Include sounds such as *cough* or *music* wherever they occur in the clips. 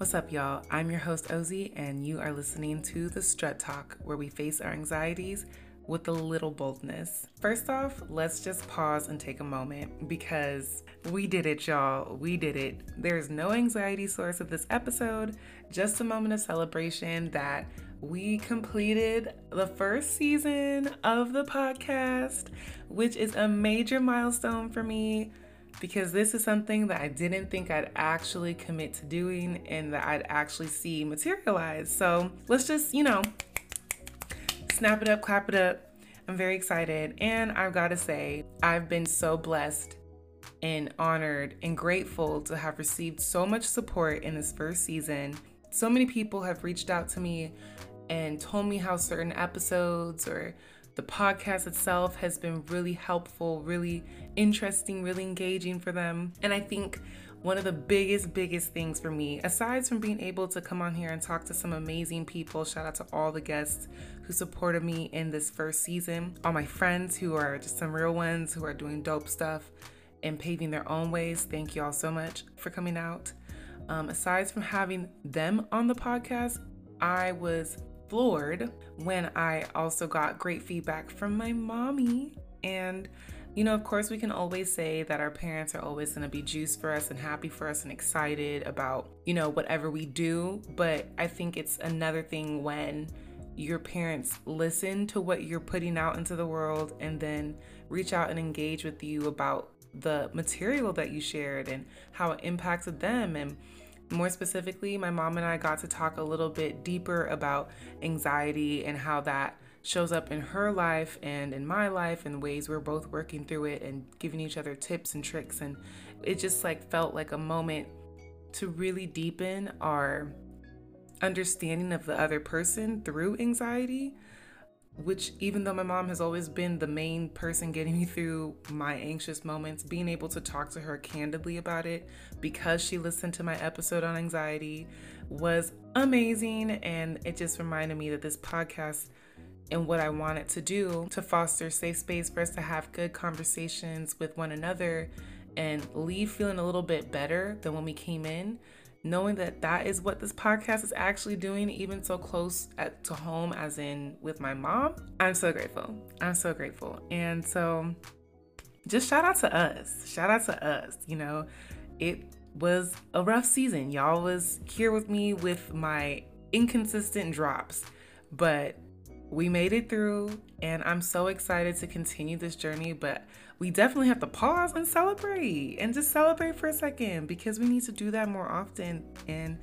What's up, y'all? I'm your host, Ozzy, and you are listening to The Strut Talk, where we face our anxieties with a little boldness. First off, let's just pause and take a moment because we did it, y'all. We did it. There's no anxiety source of this episode, just a moment of celebration that we completed the first season of the podcast, which is a major milestone for me because this is something that I didn't think I'd actually commit to doing and that I'd actually see materialize. So let's just, you know, snap it up, clap it up. I'm very excited. And I've got to say, I've been so blessed and honored and grateful to have received so much support in this first season. So many people have reached out to me and told me how certain episodes or the podcast itself has been really helpful, really interesting, really engaging for them. And I think one of the biggest, biggest things for me, aside from being able to come on here and talk to some amazing people, shout out to all the guests who supported me in this first season, all my friends who are just some real ones who are doing dope stuff and paving their own ways. Thank you all so much for coming out. Um, aside from having them on the podcast, I was floored when I also got great feedback from my mommy. And, you know, of course, we can always say that our parents are always going to be juiced for us and happy for us and excited about, you know, whatever we do. But I think it's another thing when your parents listen to what you're putting out into the world and then reach out and engage with you about the material that you shared and how it impacted them and more specifically, my mom and I got to talk a little bit deeper about anxiety and how that shows up in her life and in my life and ways we're both working through it and giving each other tips and tricks and it just like felt like a moment to really deepen our understanding of the other person through anxiety which even though my mom has always been the main person getting me through my anxious moments, being able to talk to her candidly about it because she listened to my episode on anxiety was amazing. And it just reminded me that this podcast and what I wanted to do to foster safe space for us to have good conversations with one another and leave feeling a little bit better than when we came in knowing that that is what this podcast is actually doing, even so close at, to home, as in with my mom, I'm so grateful. I'm so grateful. And so just shout out to us. Shout out to us. You know, it was a rough season. Y'all was here with me with my inconsistent drops, but we made it through and I'm so excited to continue this journey, but we definitely have to pause and celebrate and just celebrate for a second because we need to do that more often and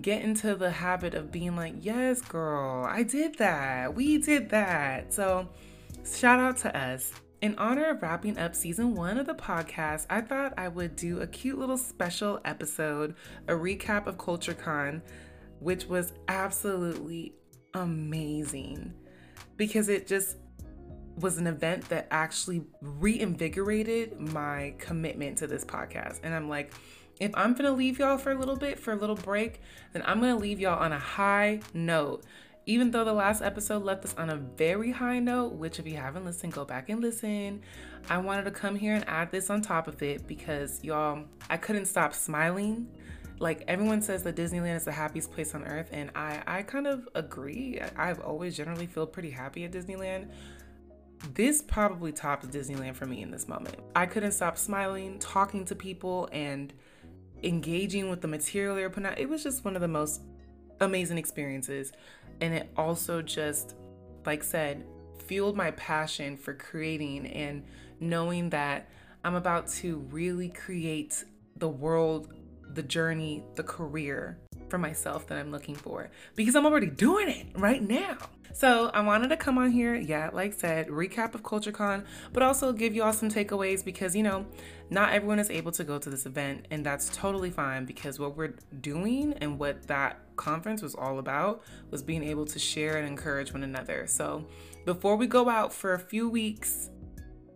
get into the habit of being like, yes, girl, I did that. We did that. So, shout out to us. In honor of wrapping up season one of the podcast, I thought I would do a cute little special episode, a recap of CultureCon, which was absolutely amazing because it just was an event that actually reinvigorated my commitment to this podcast. And I'm like, if I'm gonna leave y'all for a little bit, for a little break, then I'm gonna leave y'all on a high note. Even though the last episode left us on a very high note, which if you haven't listened, go back and listen. I wanted to come here and add this on top of it because y'all, I couldn't stop smiling. Like everyone says that Disneyland is the happiest place on earth, and I, I kind of agree. I've always generally feel pretty happy at Disneyland this probably tops Disneyland for me in this moment. I couldn't stop smiling, talking to people, and engaging with the material they were putting out. It was just one of the most amazing experiences. And it also just, like said, fueled my passion for creating and knowing that I'm about to really create the world, the journey, the career for myself that I'm looking for because I'm already doing it right now. So I wanted to come on here, yeah, like said, recap of CultureCon, but also give you all some takeaways because you know, not everyone is able to go to this event, and that's totally fine because what we're doing and what that conference was all about was being able to share and encourage one another. So before we go out for a few weeks,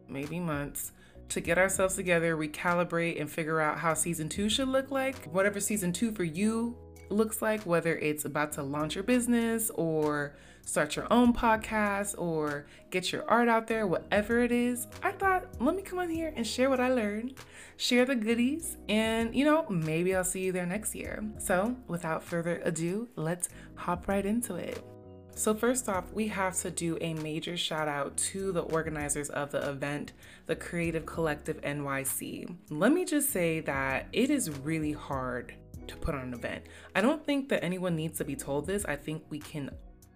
maybe months, to get ourselves together, recalibrate, and figure out how season two should look like. Whatever season two for you looks like, whether it's about to launch your business or start your own podcast or get your art out there, whatever it is, I thought, let me come on here and share what I learned, share the goodies, and you know, maybe I'll see you there next year. So, without further ado, let's hop right into it. So, first off, we have to do a major shout out to the organizers of the event, the Creative Collective NYC. Let me just say that it is really hard to put on an event. I don't think that anyone needs to be told this. I think we can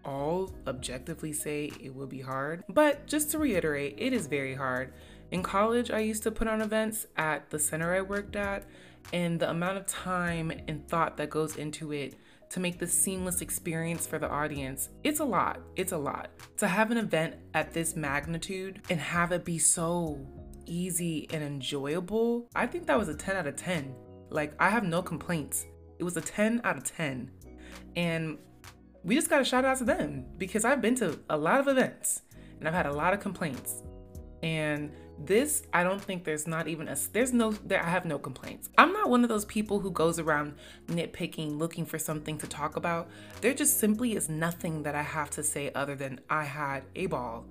all objectively say it will be hard. But just to reiterate, it is very hard. In college, I used to put on events at the center I worked at, and the amount of time and thought that goes into it to make this seamless experience for the audience, it's a lot. It's a lot. To have an event at this magnitude and have it be so easy and enjoyable, I think that was a 10 out of 10. Like, I have no complaints. It was a 10 out of 10. And we just got to shout out to them because I've been to a lot of events and I've had a lot of complaints. And this, I don't think there's not even a, there's no, there, I have no complaints. I'm not one of those people who goes around nitpicking, looking for something to talk about. There just simply is nothing that I have to say other than I had a ball.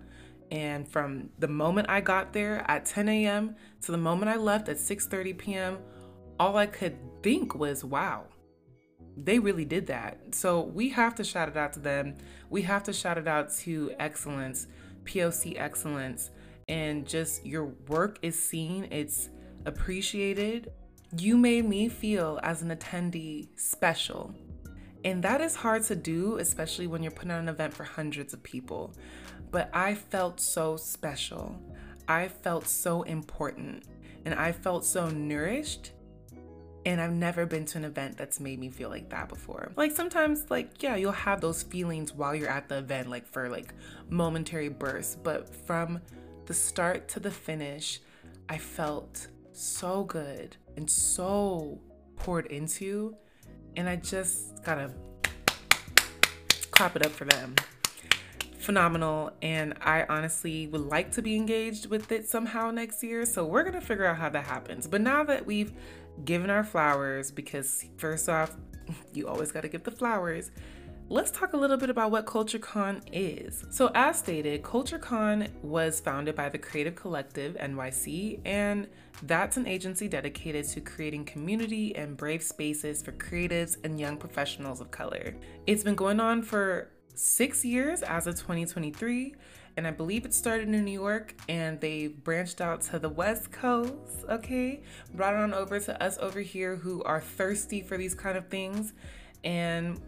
And from the moment I got there at 10 a.m. to the moment I left at 6:30 p.m., all I could think was, wow, they really did that. So we have to shout it out to them. We have to shout it out to excellence, POC excellence, and just your work is seen, it's appreciated. You made me feel as an attendee special. And that is hard to do, especially when you're putting on an event for hundreds of people. But I felt so special. I felt so important. And I felt so nourished and I've never been to an event that's made me feel like that before. Like sometimes, like, yeah, you'll have those feelings while you're at the event, like for like momentary bursts. But from the start to the finish, I felt so good and so poured into. And I just gotta clap it up for them. Phenomenal. And I honestly would like to be engaged with it somehow next year. So we're gonna figure out how that happens. But now that we've given our flowers because, first off, *laughs* you always got to give the flowers. Let's talk a little bit about what CultureCon is. So, as stated, CultureCon was founded by the Creative Collective NYC, and that's an agency dedicated to creating community and brave spaces for creatives and young professionals of color. It's been going on for six years as of 2023 and I believe it started in New York and they branched out to the West Coast, okay? Brought it on over to us over here who are thirsty for these kind of things. And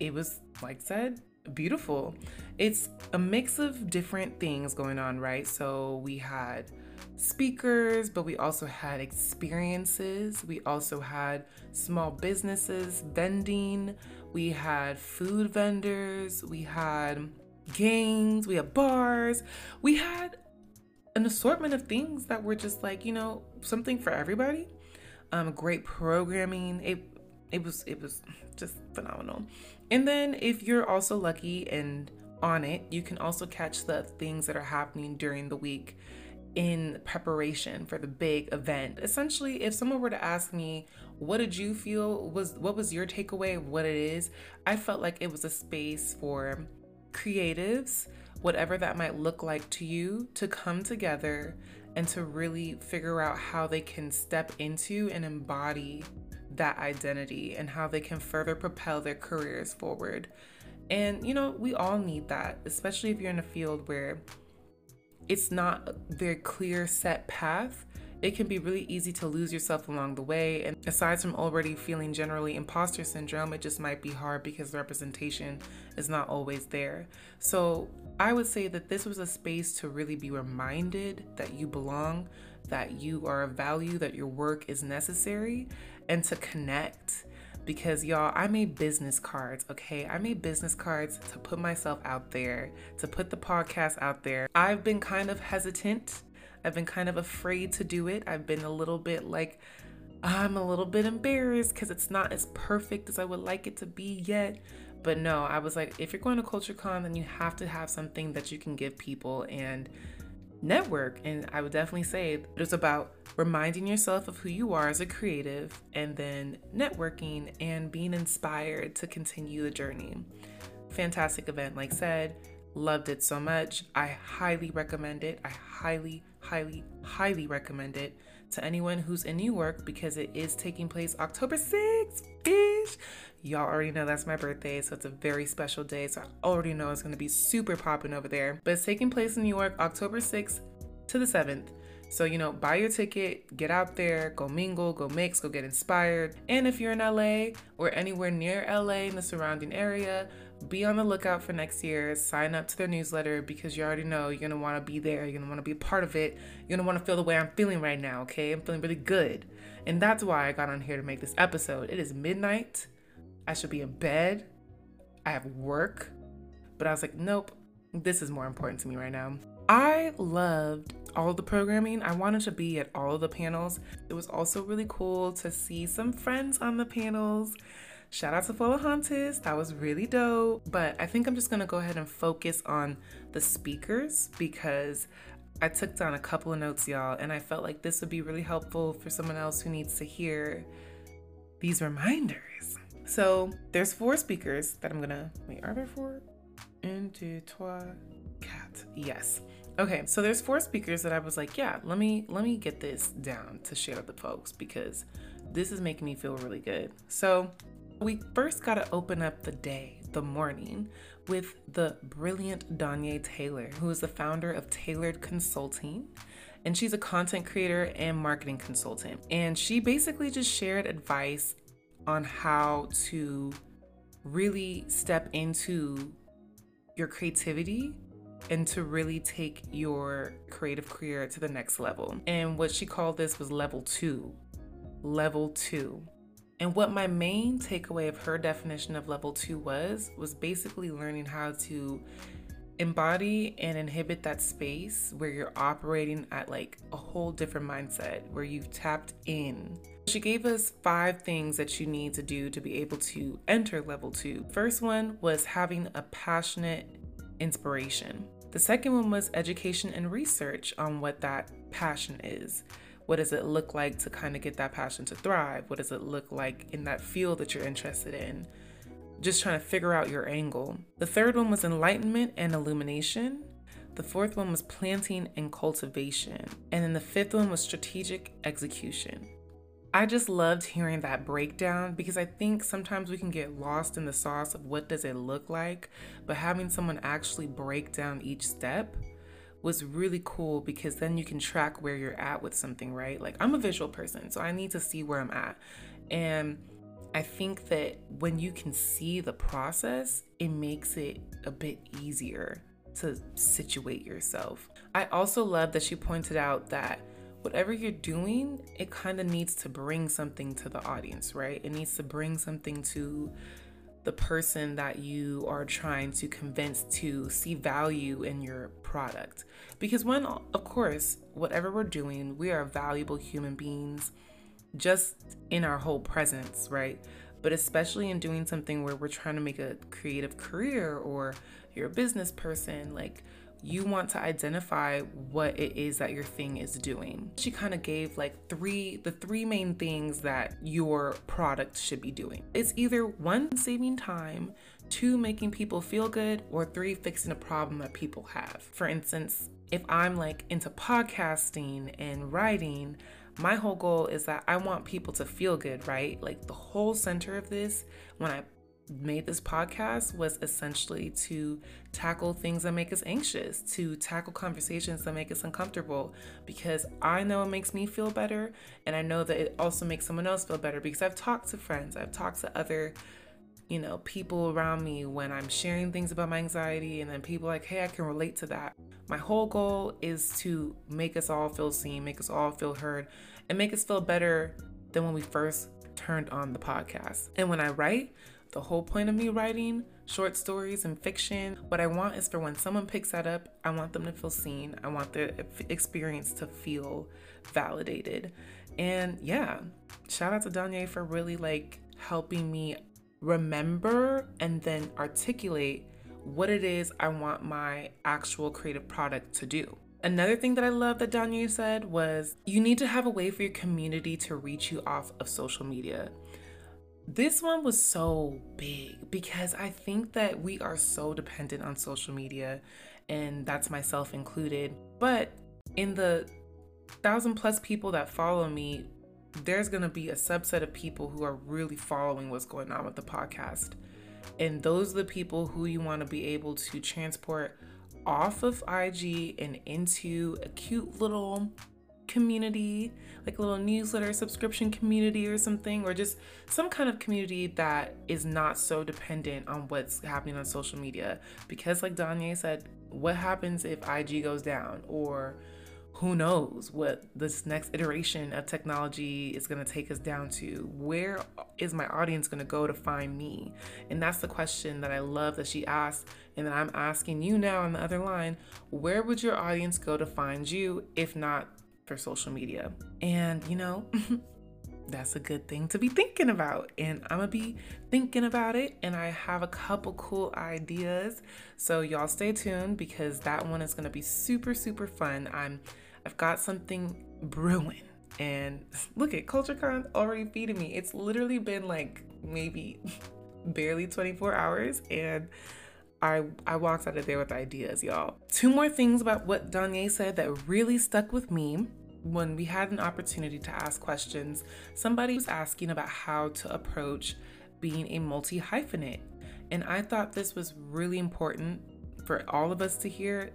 it was, like said, beautiful. It's a mix of different things going on, right? So we had speakers, but we also had experiences. We also had small businesses vending. We had food vendors. We had games, we had bars, we had an assortment of things that were just like, you know, something for everybody. Um, great programming. It it was it was just phenomenal. And then if you're also lucky and on it, you can also catch the things that are happening during the week in preparation for the big event. Essentially, if someone were to ask me, what did you feel was what was your takeaway of what it is? I felt like it was a space for creatives, whatever that might look like to you, to come together and to really figure out how they can step into and embody that identity and how they can further propel their careers forward. And, you know, we all need that, especially if you're in a field where it's not a very clear set path it can be really easy to lose yourself along the way. And aside from already feeling generally imposter syndrome, it just might be hard because representation is not always there. So I would say that this was a space to really be reminded that you belong, that you are of value, that your work is necessary, and to connect because y'all, I made business cards, okay? I made business cards to put myself out there, to put the podcast out there. I've been kind of hesitant I've been kind of afraid to do it. I've been a little bit like, I'm a little bit embarrassed because it's not as perfect as I would like it to be yet. But no, I was like, if you're going to CultureCon, then you have to have something that you can give people. And network. And I would definitely say it was about reminding yourself of who you are as a creative and then networking and being inspired to continue the journey. Fantastic event, like said, loved it so much. I highly recommend it. I highly, highly, highly recommend it to anyone who's in New York because it is taking place October 6th. Bitch. Y'all already know that's my birthday, so it's a very special day. So I already know it's gonna be super popping over there. But it's taking place in New York October 6th to the 7th. So, you know, buy your ticket, get out there, go mingle, go mix, go get inspired. And if you're in LA or anywhere near LA in the surrounding area, be on the lookout for next year. Sign up to their newsletter because you already know you're gonna wanna be there, you're gonna wanna be a part of it, you're gonna wanna feel the way I'm feeling right now, okay? I'm feeling really good. And that's why I got on here to make this episode. It is midnight, I should be in bed, I have work, but I was like, nope, this is more important to me right now. I loved all the programming. I wanted to be at all of the panels. It was also really cool to see some friends on the panels. Shout out to Folahantis, that was really dope. But I think I'm just gonna go ahead and focus on the speakers because I took down a couple of notes, y'all, and I felt like this would be really helpful for someone else who needs to hear these reminders. So there's four speakers that I'm gonna wait, are there four? Un, deux, trois, quatre. Yes. Okay, so there's four speakers that I was like, yeah, let me let me get this down to share with the folks because this is making me feel really good. So we first got to open up the day, the morning, with the brilliant Danye Taylor, who is the founder of Tailored Consulting. And she's a content creator and marketing consultant. And she basically just shared advice on how to really step into your creativity and to really take your creative career to the next level. And what she called this was level two. Level two. And what my main takeaway of her definition of level two was, was basically learning how to embody and inhibit that space where you're operating at like a whole different mindset, where you've tapped in. She gave us five things that you need to do to be able to enter level two. First one was having a passionate inspiration. The second one was education and research on what that passion is. What does it look like to kind of get that passion to thrive? What does it look like in that field that you're interested in? Just trying to figure out your angle. The third one was enlightenment and illumination. The fourth one was planting and cultivation. And then the fifth one was strategic execution. I just loved hearing that breakdown because I think sometimes we can get lost in the sauce of what does it look like, but having someone actually break down each step was really cool because then you can track where you're at with something, right? Like I'm a visual person, so I need to see where I'm at. And I think that when you can see the process, it makes it a bit easier to situate yourself. I also love that she pointed out that whatever you're doing, it kind of needs to bring something to the audience, right? It needs to bring something to the person that you are trying to convince to see value in your product. Because, when, of course, whatever we're doing, we are valuable human beings just in our whole presence, right? But especially in doing something where we're trying to make a creative career or you're a business person, like you want to identify what it is that your thing is doing. She kind of gave like three the three main things that your product should be doing. It's either one saving time, two making people feel good, or three fixing a problem that people have. For instance, if I'm like into podcasting and writing, my whole goal is that I want people to feel good, right? Like the whole center of this, when I made this podcast was essentially to tackle things that make us anxious, to tackle conversations that make us uncomfortable, because I know it makes me feel better. And I know that it also makes someone else feel better because I've talked to friends, I've talked to other, you know, people around me when I'm sharing things about my anxiety, and then people like, hey, I can relate to that. My whole goal is to make us all feel seen, make us all feel heard, and make us feel better than when we first turned on the podcast. And when I write, the whole point of me writing short stories and fiction, what I want is for when someone picks that up, I want them to feel seen. I want the experience to feel validated. And yeah, shout out to Danye for really like helping me remember and then articulate what it is I want my actual creative product to do. Another thing that I love that Danye said was you need to have a way for your community to reach you off of social media. This one was so big because I think that we are so dependent on social media, and that's myself included. But in the thousand plus people that follow me, there's going to be a subset of people who are really following what's going on with the podcast. And those are the people who you want to be able to transport off of IG and into a cute little community, like a little newsletter subscription community or something, or just some kind of community that is not so dependent on what's happening on social media. Because, like Danye said, what happens if IG goes down? Or who knows what this next iteration of technology is going to take us down to? Where is my audience going to go to find me? And that's the question that I love that she asked. And that I'm asking you now on the other line where would your audience go to find you if not for social media? And you know, *laughs* that's a good thing to be thinking about. And I'm gonna be thinking about it. And I have a couple cool ideas. So y'all stay tuned because that one is gonna be super, super fun. I'm I've got something *laughs* brewing. And *laughs* look at CultureCon already feeding me. It's literally been like maybe barely 24 hours and I I walked out of there with ideas, y'all. Two more things about what Danye said that really stuck with me when we had an opportunity to ask questions. Somebody was asking about how to approach being a multi hyphenate. And I thought this was really important for all of us to hear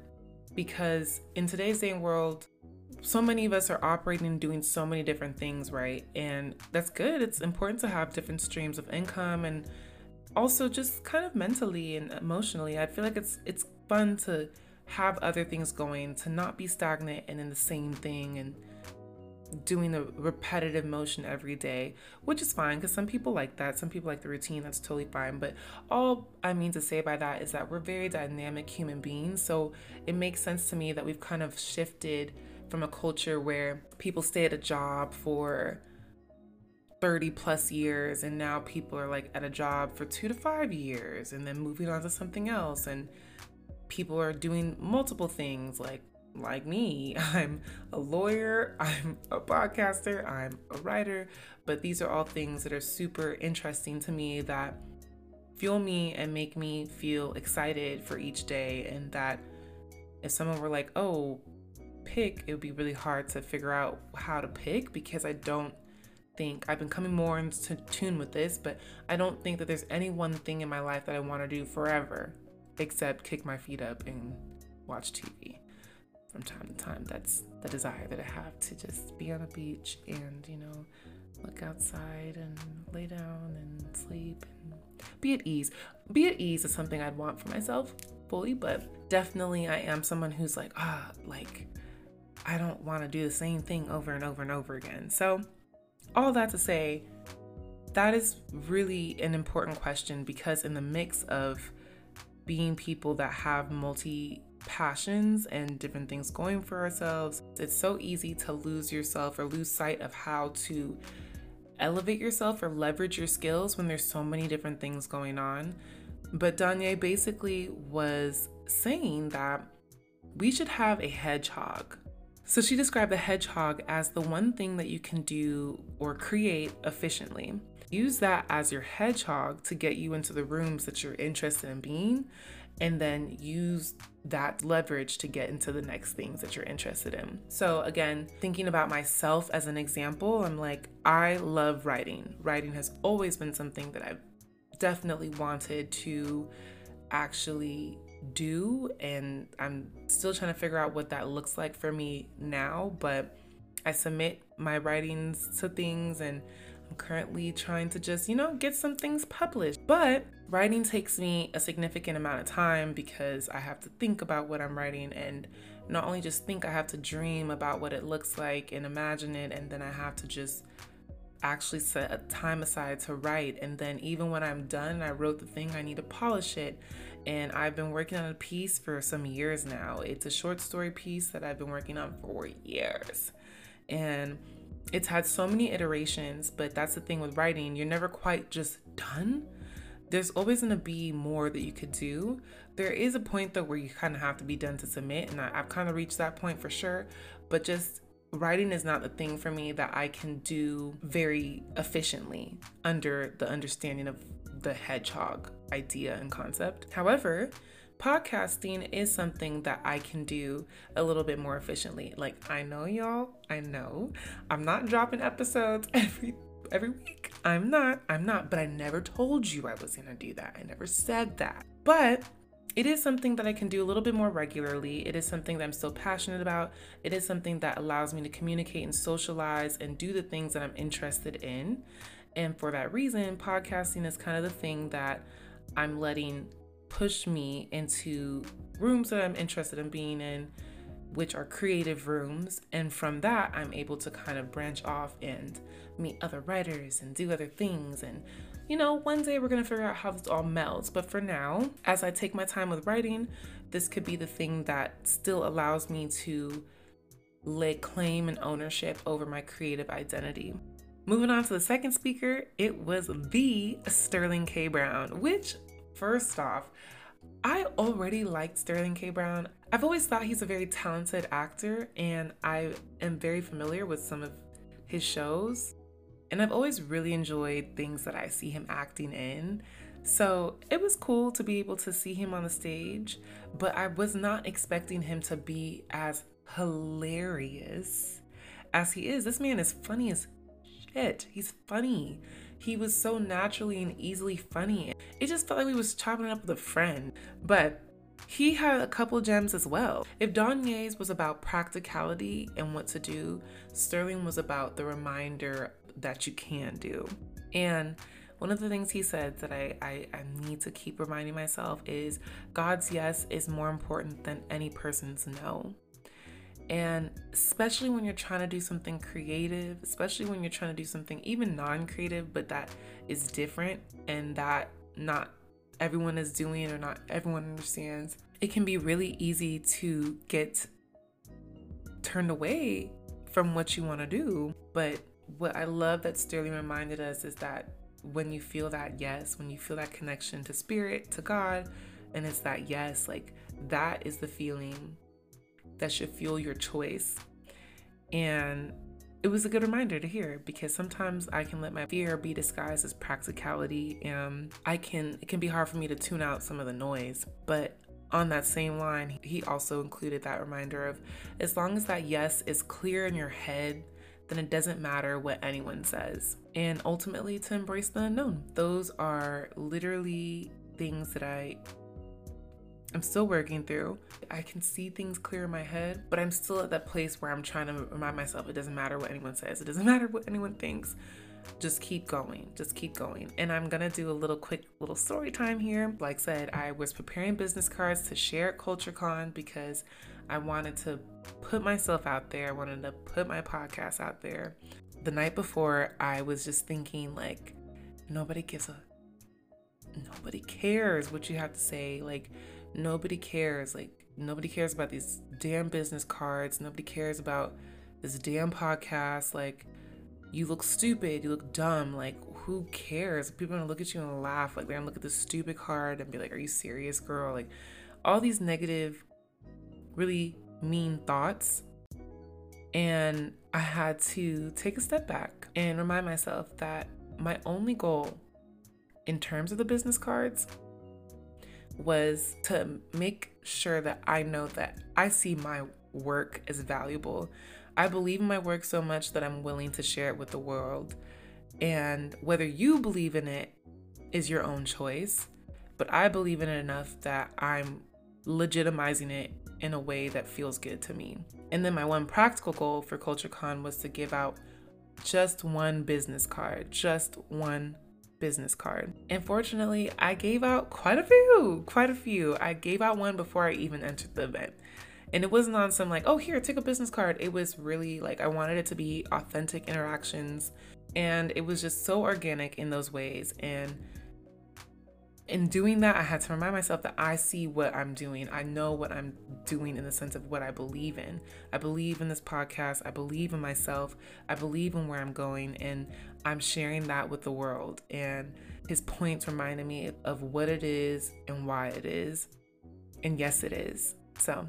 because in today's day and world, so many of us are operating and doing so many different things, right? And that's good. It's important to have different streams of income and also just kind of mentally and emotionally. I feel like it's it's fun to have other things going, to not be stagnant and in the same thing and doing the repetitive motion every day, which is fine because some people like that. Some people like the routine. That's totally fine. But all I mean to say by that is that we're very dynamic human beings. So it makes sense to me that we've kind of shifted from a culture where people stay at a job for 30 plus years and now people are like at a job for 2 to 5 years and then moving on to something else and people are doing multiple things like like me. *laughs* I'm a lawyer I'm a podcaster I'm a writer but these are all things that are super interesting to me that fuel me and make me feel excited for each day and that if someone were like oh pick, it would be really hard to figure out how to pick because I don't think I've been coming more into tune with this, but I don't think that there's any one thing in my life that I want to do forever except kick my feet up and watch TV from time to time. That's the desire that I have to just be on a beach and, you know, look outside and lay down and sleep and be at ease. Be at ease is something I'd want for myself fully, but definitely I am someone who's like, ah, like I don't want to do the same thing over and over and over again. So, all that to say, that is really an important question because, in the mix of being people that have multi passions and different things going for ourselves, it's so easy to lose yourself or lose sight of how to elevate yourself or leverage your skills when there's so many different things going on. But Danye basically was saying that we should have a hedgehog so she described the hedgehog as the one thing that you can do or create efficiently. Use that as your hedgehog to get you into the rooms that you're interested in being, and then use that leverage to get into the next things that you're interested in. So, again, thinking about myself as an example, I'm like, I love writing. Writing has always been something that I've definitely wanted to actually do and I'm still trying to figure out what that looks like for me now, but I submit my writings to things and I'm currently trying to just, you know, get some things published. But writing takes me a significant amount of time because I have to think about what I'm writing and not only just think, I have to dream about what it looks like and imagine it, and then I have to just actually set a time aside to write. And then even when I'm done I wrote the thing, I need to polish it and I've been working on a piece for some years now. It's a short story piece that I've been working on for years. And it's had so many iterations, but that's the thing with writing, you're never quite just done. there's always going to be more that you could do. There is a point though where you kind of have to be done to submit, and I, I've kind of reached that point for sure. But just writing is not the thing for me that I can do very efficiently under the understanding of the hedgehog idea and concept. However, podcasting is something that I can do a little bit more efficiently. Like I know y'all, I know I'm not dropping episodes *laughs* every every week. I'm not. I'm not, but I never told you I was going to do that. I never said that. But it is something that I can do a little bit more regularly. It is something that I'm still passionate about. It is something that allows me to communicate and socialize and do the things that I'm interested in. And for that reason, podcasting is kind of the thing that I'm letting push me into rooms that I'm interested in being in, which are creative rooms. And from that, I'm able to kind of branch off and meet other writers and do other things. And, you know, one day we're going to figure out how this all melds. But for now, as I take my time with writing, this could be the thing that still allows me to lay claim and ownership over my creative identity. Moving on to the second speaker, it was the Sterling K. Brown, which, first off, I already liked Sterling K. Brown. I've always thought he's a very talented actor, and I am very familiar with some of his shows. And I've always really enjoyed things that I see him acting in. So it was cool to be able to see him on the stage, but I was not expecting him to be as hilarious as he is. This man is funny as shit. He's funny. He was so naturally and easily funny. It just felt like we was chopping it up with a friend. But he had a couple gems as well. If Don was about practicality and what to do, Sterling was about the reminder that you can do. And one of the things he said that I, I, I, need to keep reminding myself is God's yes is more important than any person's no. And especially when you're trying to do something creative, especially when you're trying to do something even non creative, but that is different and that not everyone is doing or not everyone understands, it can be really easy to get turned away from what you want to do. But what I love that Sterling reminded us is that when you feel that yes, when you feel that connection to spirit, to God, and it's that yes, like that is the feeling that should fuel your choice. And it was a good reminder to hear because sometimes I can let my fear be disguised as practicality and I can it can be hard for me to tune out some of the noise. But on that same line, he also included that reminder of as long as that yes is clear in your head, then it doesn't matter what anyone says. And ultimately, to embrace the unknown. Those are literally things that I I'm still working through. I can see things clear in my head, but I'm still at that place where I'm trying to remind myself it doesn't matter what anyone says, it doesn't *laughs* matter what anyone thinks. Just keep going, just keep going. And I'm gonna do a little quick little story time here. Like I said, I was preparing business cards to share at CultureCon because I wanted to put myself out there, I wanted to put my podcast out there. The night before, I was just thinking, like, nobody gives a nobody cares what you have to say. Like, nobody cares. Like, nobody cares about these damn business cards. Nobody cares about this damn podcast. Like, you look stupid. You look dumb. Like, who cares? People are gonna look at you and laugh. Like, they're gonna look at this stupid card and be like, Are you serious, girl? Like, all these negative, really mean thoughts. And I had to take a step back and remind myself that my only goal in terms of the business cards was to make sure that I know that I see my work as valuable. I believe in my work so much that I'm willing to share it with the world. And whether you believe in it is your own choice, but I believe in it enough that I'm legitimizing it in a way that feels good to me. And then my one practical goal for CultureCon was to give out just one business card, just one business card. Unfortunately, I gave out quite a few, quite a few. I gave out one before I even entered the event. And it wasn't on some like, oh, here, take a business card. It was really like, I wanted it to be authentic interactions. And it was just so organic in those ways. And in doing that, I had to remind myself that I see what I'm doing. I know what I'm doing in the sense of what I believe in. I believe in this podcast. I believe in myself. I believe in where I'm going. And I'm sharing that with the world. And his points reminded me of what it is and why it is. And yes, it is. So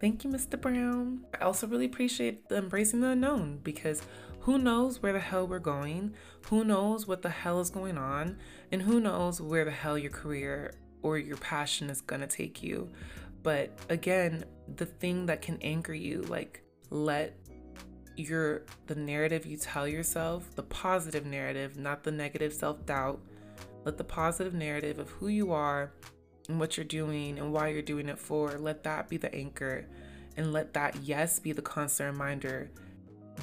thank you, Mr. Brown. I also really appreciate the embracing the unknown because who knows where the hell we're going? Who knows what the hell is going on? And who knows where the hell your career or your passion is gonna take you? But again, the thing that can anchor you, like let your the narrative you tell yourself, the positive narrative, not the negative self-doubt, let the positive narrative of who you are and what you're doing and why you're doing it for, let that be the anchor. And let that yes be the constant reminder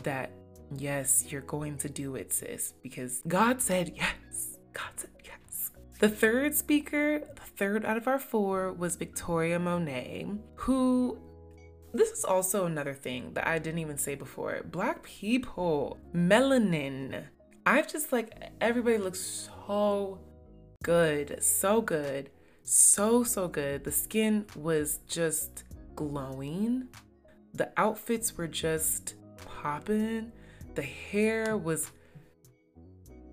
that yes, you're going to do it, sis, because God said yes. God said yes. The third speaker, the third out of our four, was Victoria Monet, who this is also another thing that I didn't even say before. Black people, melanin. I've just like everybody looks so good, so good, so, so good. The skin was just glowing. The outfits were just popping. The hair was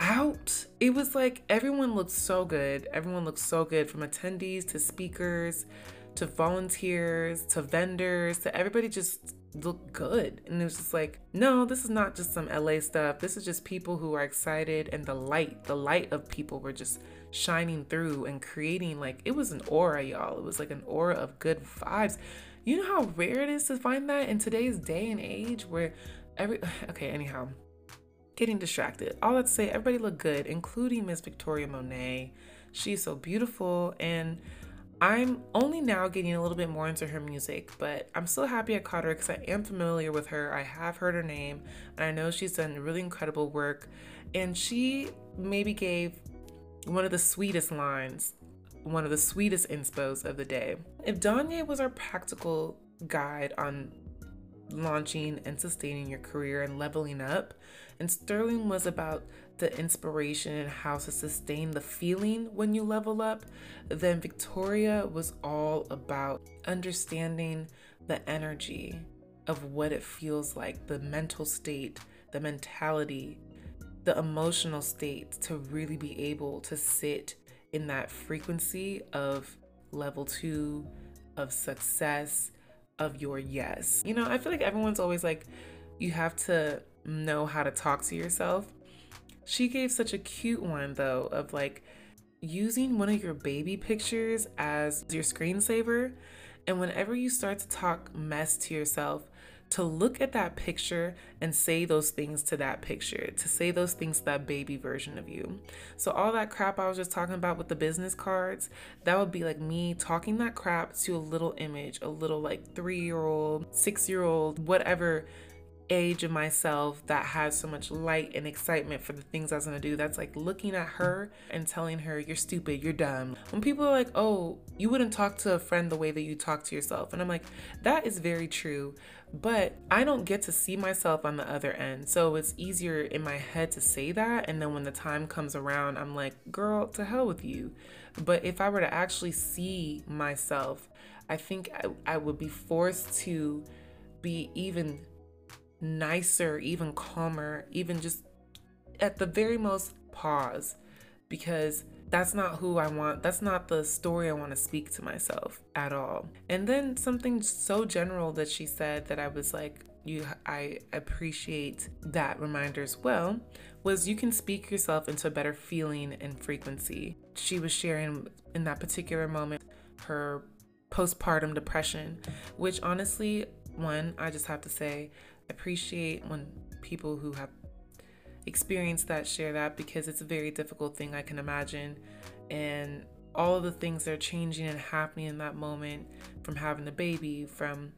out. It was like everyone looked so good. Everyone looked so good from attendees to speakers to volunteers to vendors to everybody just looked good. And it was just like, no, this is not just some LA stuff. This is just people who are excited and the light, the light of people were just shining through and creating like it was an aura, y'all. It was like an aura of good vibes. You know how rare it is to find that in today's day and age where every *sighs* okay, anyhow. Getting distracted. All that to say, everybody looked good, including Miss Victoria Monet. She's so beautiful and I'm only now getting a little bit more into her music, but I'm still happy I caught her because I am familiar with her. I have heard her name, and I know she's done really incredible work. And she maybe gave one of the sweetest lines, one of the sweetest inspos of the day. If Danye was our practical guide on launching and sustaining your career and leveling up, and Sterling was about the inspiration and how to sustain the feeling when you level up, then Victoria was all about understanding the energy of what it feels like, the mental state, the mentality, the emotional state to really be able to sit in that frequency of level two, of success, of your yes. You know, I feel like everyone's always like, you have to know how to talk to yourself. She gave such a cute one though of like using one of your baby pictures as your screensaver. And whenever you start to talk mess to yourself, to look at that picture and say those things to that picture, to say those things to that baby version of you. So, all that crap I was just talking about with the business cards, that would be like me talking that crap to a little image, a little like three year old, six year old, whatever age of myself that has so much light and excitement for the things I was gonna do. That's like looking at her and telling her, You're stupid, you're dumb. When people are like, Oh, you wouldn't talk to a friend the way that you talk to yourself. And I'm like, That is very true. But I don't get to see myself on the other end. So it's easier in my head to say that. And then when the time comes around, I'm like, Girl, to hell with you. But if I were to actually see myself, I think I, I would be forced to be even nicer, even calmer, even just at the very most pause because that's not who I want. That's not the story I want to speak to myself at all. And then something so general that she said that I was like, you I appreciate that reminder as well was you can speak yourself into a better feeling and frequency. She was sharing in that particular moment her postpartum depression, which honestly, one, I just have to say, appreciate when people who have experienced that share that because it's a very difficult thing I can imagine. And all the things that are changing and happening in that moment from having a baby, from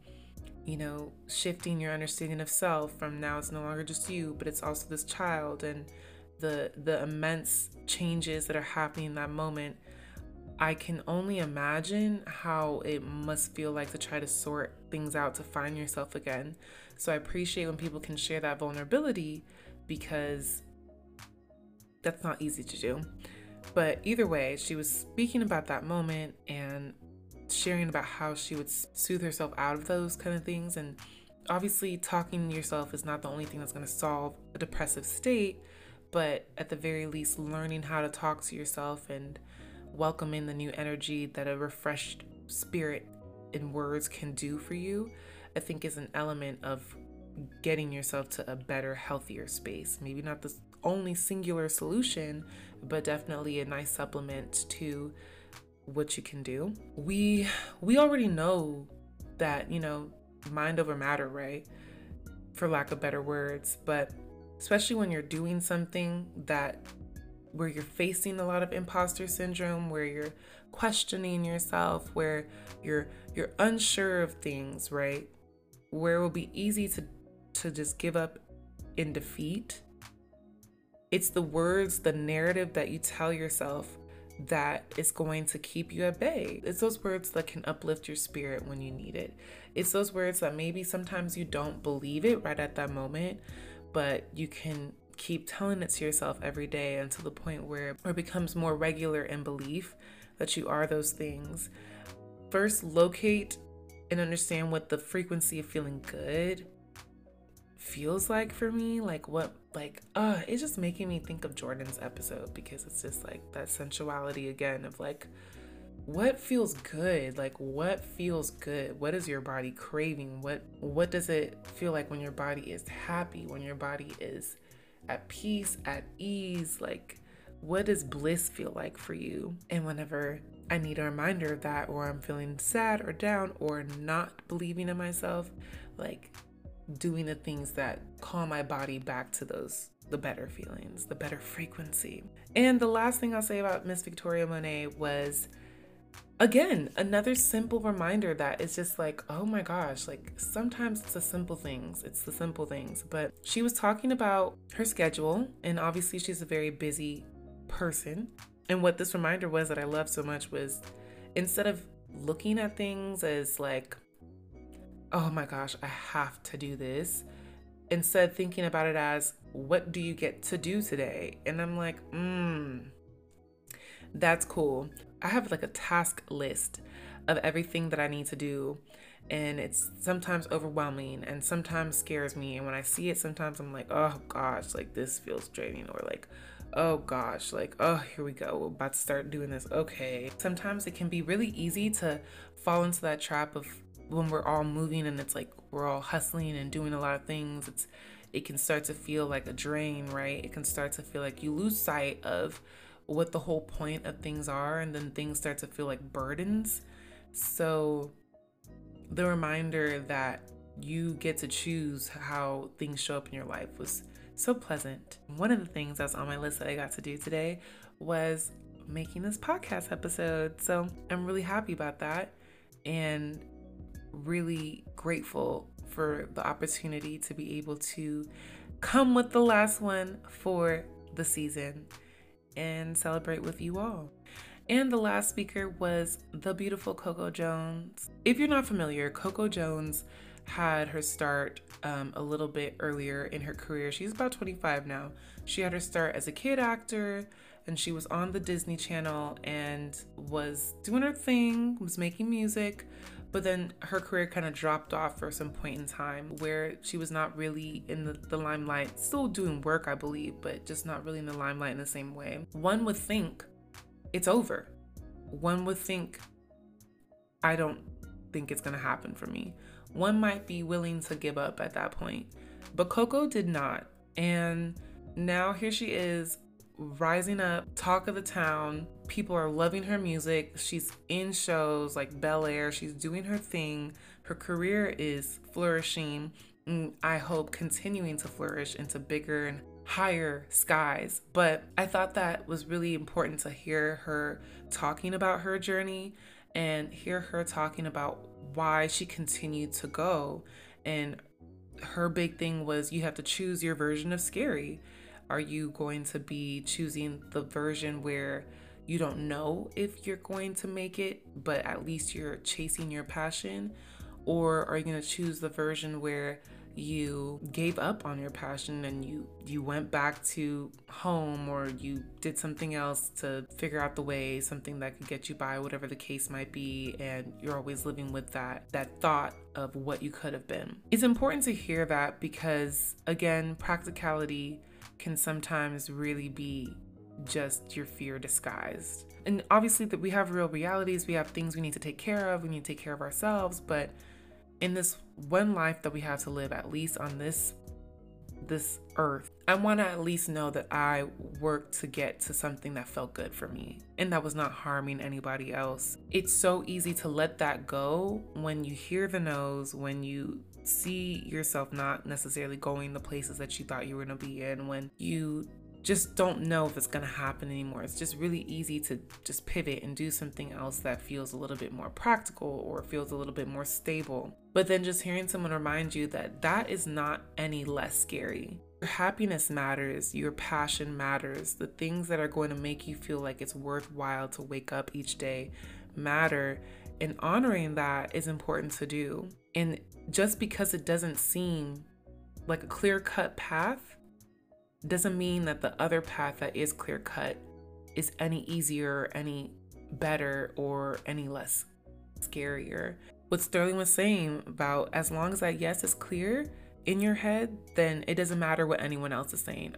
you know, shifting your understanding of self from now it's no longer just you, but it's also this child and the the immense changes that are happening in that moment. I can only imagine how it must feel like to try to sort things out to find yourself again. So I appreciate when people can share that vulnerability because that's not easy to do. But either way, she was speaking about that moment and sharing about how she would soothe herself out of those kind of things. And obviously, talking to yourself is not the only thing that's going to solve a depressive state, but at the very least, learning how to talk to yourself and welcoming the new energy that a refreshed spirit and words can do for you, I think is an element of getting yourself to a better, healthier space. Maybe not the only singular solution, but definitely a nice supplement to what you can do. We we already know that, you know, mind over matter, right? For lack of better words, but especially when you're doing something that where you're facing a lot of imposter syndrome, where you're questioning yourself, where you're you're unsure of things, right? Where it will be easy to to just give up in defeat. It's the words, the narrative that you tell yourself that is going to keep you at bay. It's those words that can uplift your spirit when you need it. It's those words that maybe sometimes you don't believe it right at that moment, but you can keep telling it to yourself every day until the point where it becomes more regular in belief that you are those things. First, locate and understand what the frequency of feeling good feels like for me. Like, what, like, uh, it's just making me think of Jordan's episode because it's just like that sensuality again of like, what feels good? Like what feels good? What is your body craving? What what does it feel like when your body is happy when your body is at peace at ease? Like what does bliss feel like for you? And whenever i need a reminder of that or i'm feeling sad or down or not believing in myself like doing the things that call my body back to those the better feelings the better frequency and the last thing i'll say about miss victoria monet was again, another simple reminder that it's just like, oh my gosh, like sometimes it's the simple things, it's the simple things. But she was talking about her schedule, and obviously she's a very busy person. And what this reminder was that I love so much was instead of looking at things as like, oh my gosh, I have to do this, instead thinking about it as, what do you get to do today? And I'm like, hmm, that's cool. I have like a task list of everything that I need to do. And it's sometimes overwhelming and sometimes scares me. And when I see it, sometimes I'm like, oh gosh, like this feels draining. Or like, oh gosh, like, oh, here we go. We're about to start doing this. Okay. Sometimes it can be really easy to fall into that trap of when we're all moving and it's like we're all hustling and doing a lot of things. It's it can start to feel like a drain, right? It can start to feel like you lose sight of what the whole point of things are, and then things start to feel like burdens. So, the reminder that you get to choose how things show up in your life was so pleasant. One of the things that's on my list that I got to do today was making this podcast episode. So, I'm really happy about that and really grateful for the opportunity to be able to come with the last one for the season and celebrate with you all. And the last speaker was the beautiful Coco Jones. If you're not familiar, Coco Jones had her start um, a little bit earlier in her career. She's about 25 now. She had her start as a kid actor and she was on the Disney Channel and was doing her thing, was making music, but then her career kind of dropped off for some point in time where she was not really in the, the limelight, still doing work, I believe, but just not really in the limelight in the same way. One would think it's over. One would think, I don't think it's going to happen for me. One might be willing to give up at that point. But Coco did not. And now here she is rising up, talk of the town. People are loving her music. She's in shows like Bel Air. She's doing her thing. Her career is flourishing. And I hope continuing to flourish into bigger and higher skies. But I thought that was really important to hear her talking about her journey and hear her talking about why she continued to go. And her big thing was you have to choose your version of scary. Are you going to be choosing the version where you don't know if you're going to make it, but at least you're chasing your passion? Or are you going to choose the version where you gave up on your passion and you you went back to home or you did something else to figure out the way something that could get you by whatever the case might be and you're always living with that that thought of what you could have been it's important to hear that because again practicality can sometimes really be just your fear disguised. And obviously that we have real realities, we have things we need to take care of, we need to take care of ourselves, but in this one life that we have to live at least on this this earth, I want to at least know that I worked to get to something that felt good for me and that was not harming anybody else. It's so easy to let that go when you hear the no's, when you see yourself not necessarily going the places that you thought you were going to be in, when you just don't know if it's going to happen anymore. It's just really easy to just pivot and do something else that feels a little bit more practical or feels a little bit more stable. But then just hearing someone remind you that that is not any less scary. Your happiness matters, your passion matters, the things that are going to make you feel like it's worthwhile to wake up each day matter. And honoring that is important to do. And just because it doesn't seem like a clear cut path doesn't mean that the other path that is clear cut is any easier, any better, or any less scarier. What Sterling was saying about as long as that yes is clear in your head, then it doesn't matter what anyone else is saying.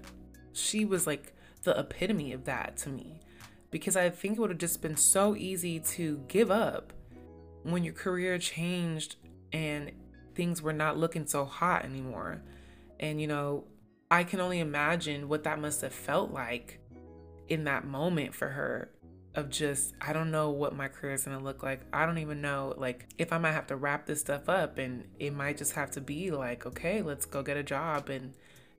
She was like the epitome of that to me because I think it would have just been so easy to give up when your career changed and things were not looking so hot anymore. And you know, I can only imagine what that must have felt like in that moment for her of just I don't know what my career is gonna look like. I don't even know like if I might have to wrap this stuff up and it might just have to be like, okay, let's go get a job and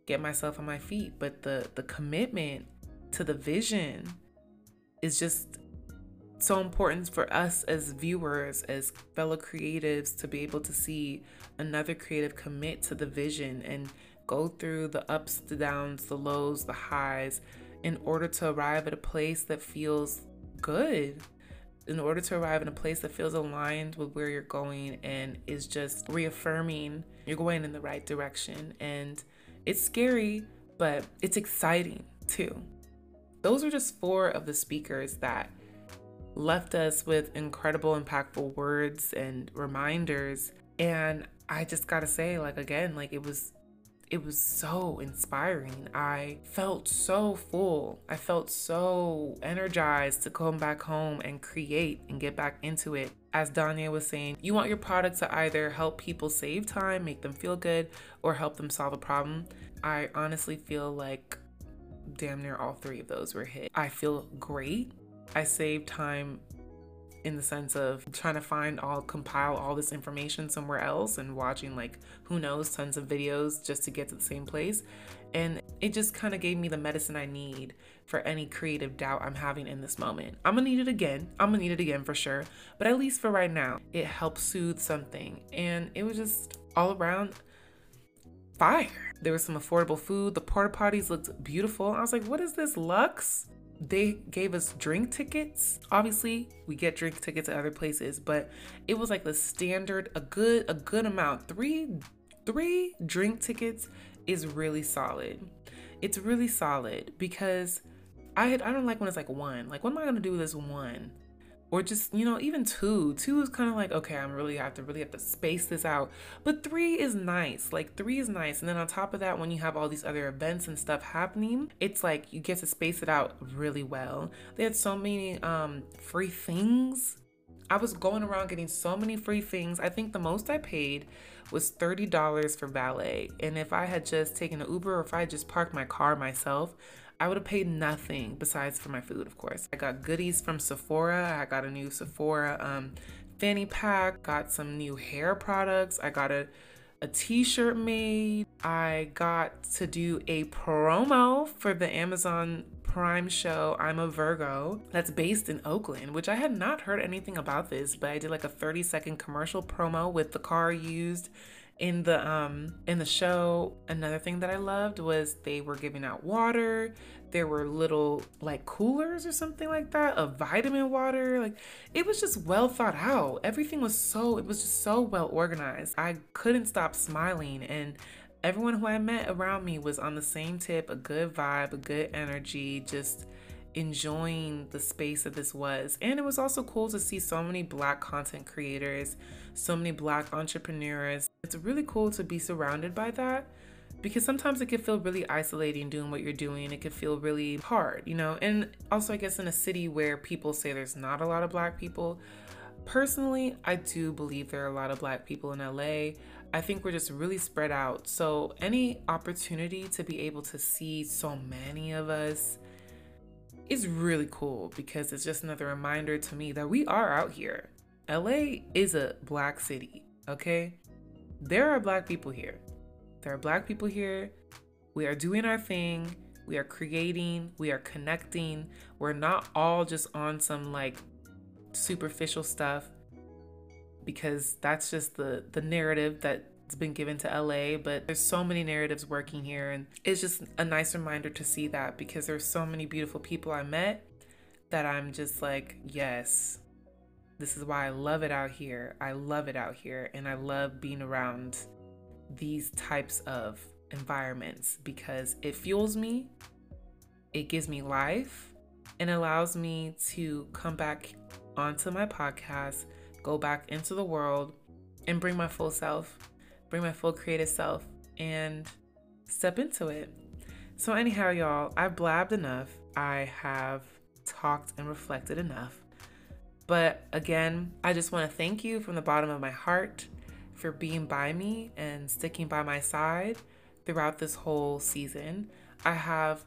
get myself on my feet. But the the commitment to the vision is just so important for us as viewers, as fellow creatives, to be able to see another creative commit to the vision and go through the ups, the downs, the lows, the highs in order to arrive at a place that feels good. In order to arrive in a place that feels aligned with where you're going and is just reaffirming you're going in the right direction. And it's scary, but it's exciting too. Those are just four of the speakers that left us with incredible, impactful words and reminders. And I just gotta say, like, again, like it was it was so inspiring. I felt so full. I felt so energized to come back home and create and get back into it. As Danye was saying, you want your product to either help people save time, make them feel good, or help them solve a problem. I honestly feel like damn near all three of those were hit. I feel great. I saved time in the sense of trying to find all compile all this information somewhere else and watching like who knows tons of videos just to get to the same place and it just kind of gave me the medicine I need for any creative doubt I'm having in this moment. I'm gonna need it again. I'm gonna need it again for sure. But at least for right now, it helped soothe something. And it was just all around fire. There was some affordable food. The porta potties looked beautiful. I was like, what is this, Lux? They gave us drink tickets. Obviously, we get drink tickets at other places, but it was like the standard, a good, a good amount. Three, three drink tickets is really solid. It's really solid because I had I don't like when it's like one. Like, what am I gonna do with this one? Or just you know even two. Two is kind of like okay i'm really have to really have to space this out. But three is nice like three is nice. And then on top of that when you have all these other events and stuff happening it's like you get to space it out really well. They had so many um free things. I was going around getting so many free things. I think the most i paid was $30 for valet and if i had just taken an uber or if i had just parked my car myself I would have paid nothing besides for my food, of course. I got goodies from Sephora. I got a new Sephora um, fanny pack, got some new hair products. I got a a t-shirt made. I got to do a promo for the Amazon Prime show I'm a Virgo that's based in Oakland, which I had not heard anything about this, but I did like a 30 second commercial promo with the car used in the um in the show another thing that i loved was they were giving out water. There were little like coolers or something like that of vitamin water. Like it was just well thought out. Everything was so it was just so well organized. I couldn't stop smiling and everyone who i met around me was on the same tip a good vibe a good energy just enjoying the space that this was. And it was also cool to see so many black content creators, so many black entrepreneurs. It's really cool to be surrounded by that because sometimes it can feel really isolating doing what you're doing. It can feel really hard, you know? And also, I guess in a city where people say there's not a lot of black people, personally, I do believe there are a lot of black people in LA. I think we're just really spread out. So, any opportunity to be able to see so many of us is really cool because it's just another reminder to me that we are out here. LA is a black city, okay? There are black people here. There are black people here. We are doing our thing. We are creating. We are connecting. We're not all just on some like superficial stuff because that's just the the narrative that's been given to LA, but there's so many narratives working here and it's just a nice reminder to see that because there's so many beautiful people I met that I'm just like, yes. This is why I love it out here. I love it out here and I love being around these types of environments because it fuels me, it gives me life, and allows me to come back onto my podcast, go back into the world, and bring my full self, bring my full creative self, and step into it. So, anyhow, y'all, I've blabbed enough. I have talked and reflected enough. But again, I just want to thank you from the bottom of my heart for being by me and sticking by my side throughout this whole season. I have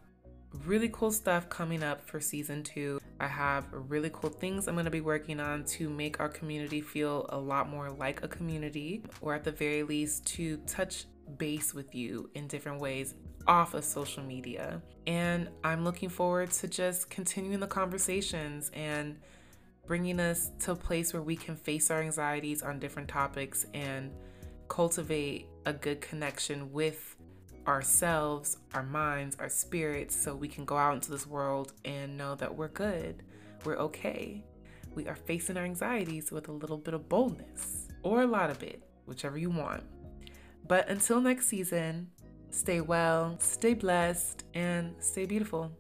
really cool stuff coming up for season two. I have really cool things I'm going to be working on to make our community feel a lot more like a community, or at the very least, to touch base with you in different ways off of social media. And I'm looking forward to just continuing the conversations and bringing us to a place where we can face our anxieties on different topics and cultivate a good connection with ourselves, our minds, our spirits, so we can go out into this world and know that we're good, we're okay. We are facing our anxieties with a little bit of boldness or a lot of it, whichever you want. But until next season, stay well, stay blessed, and stay beautiful.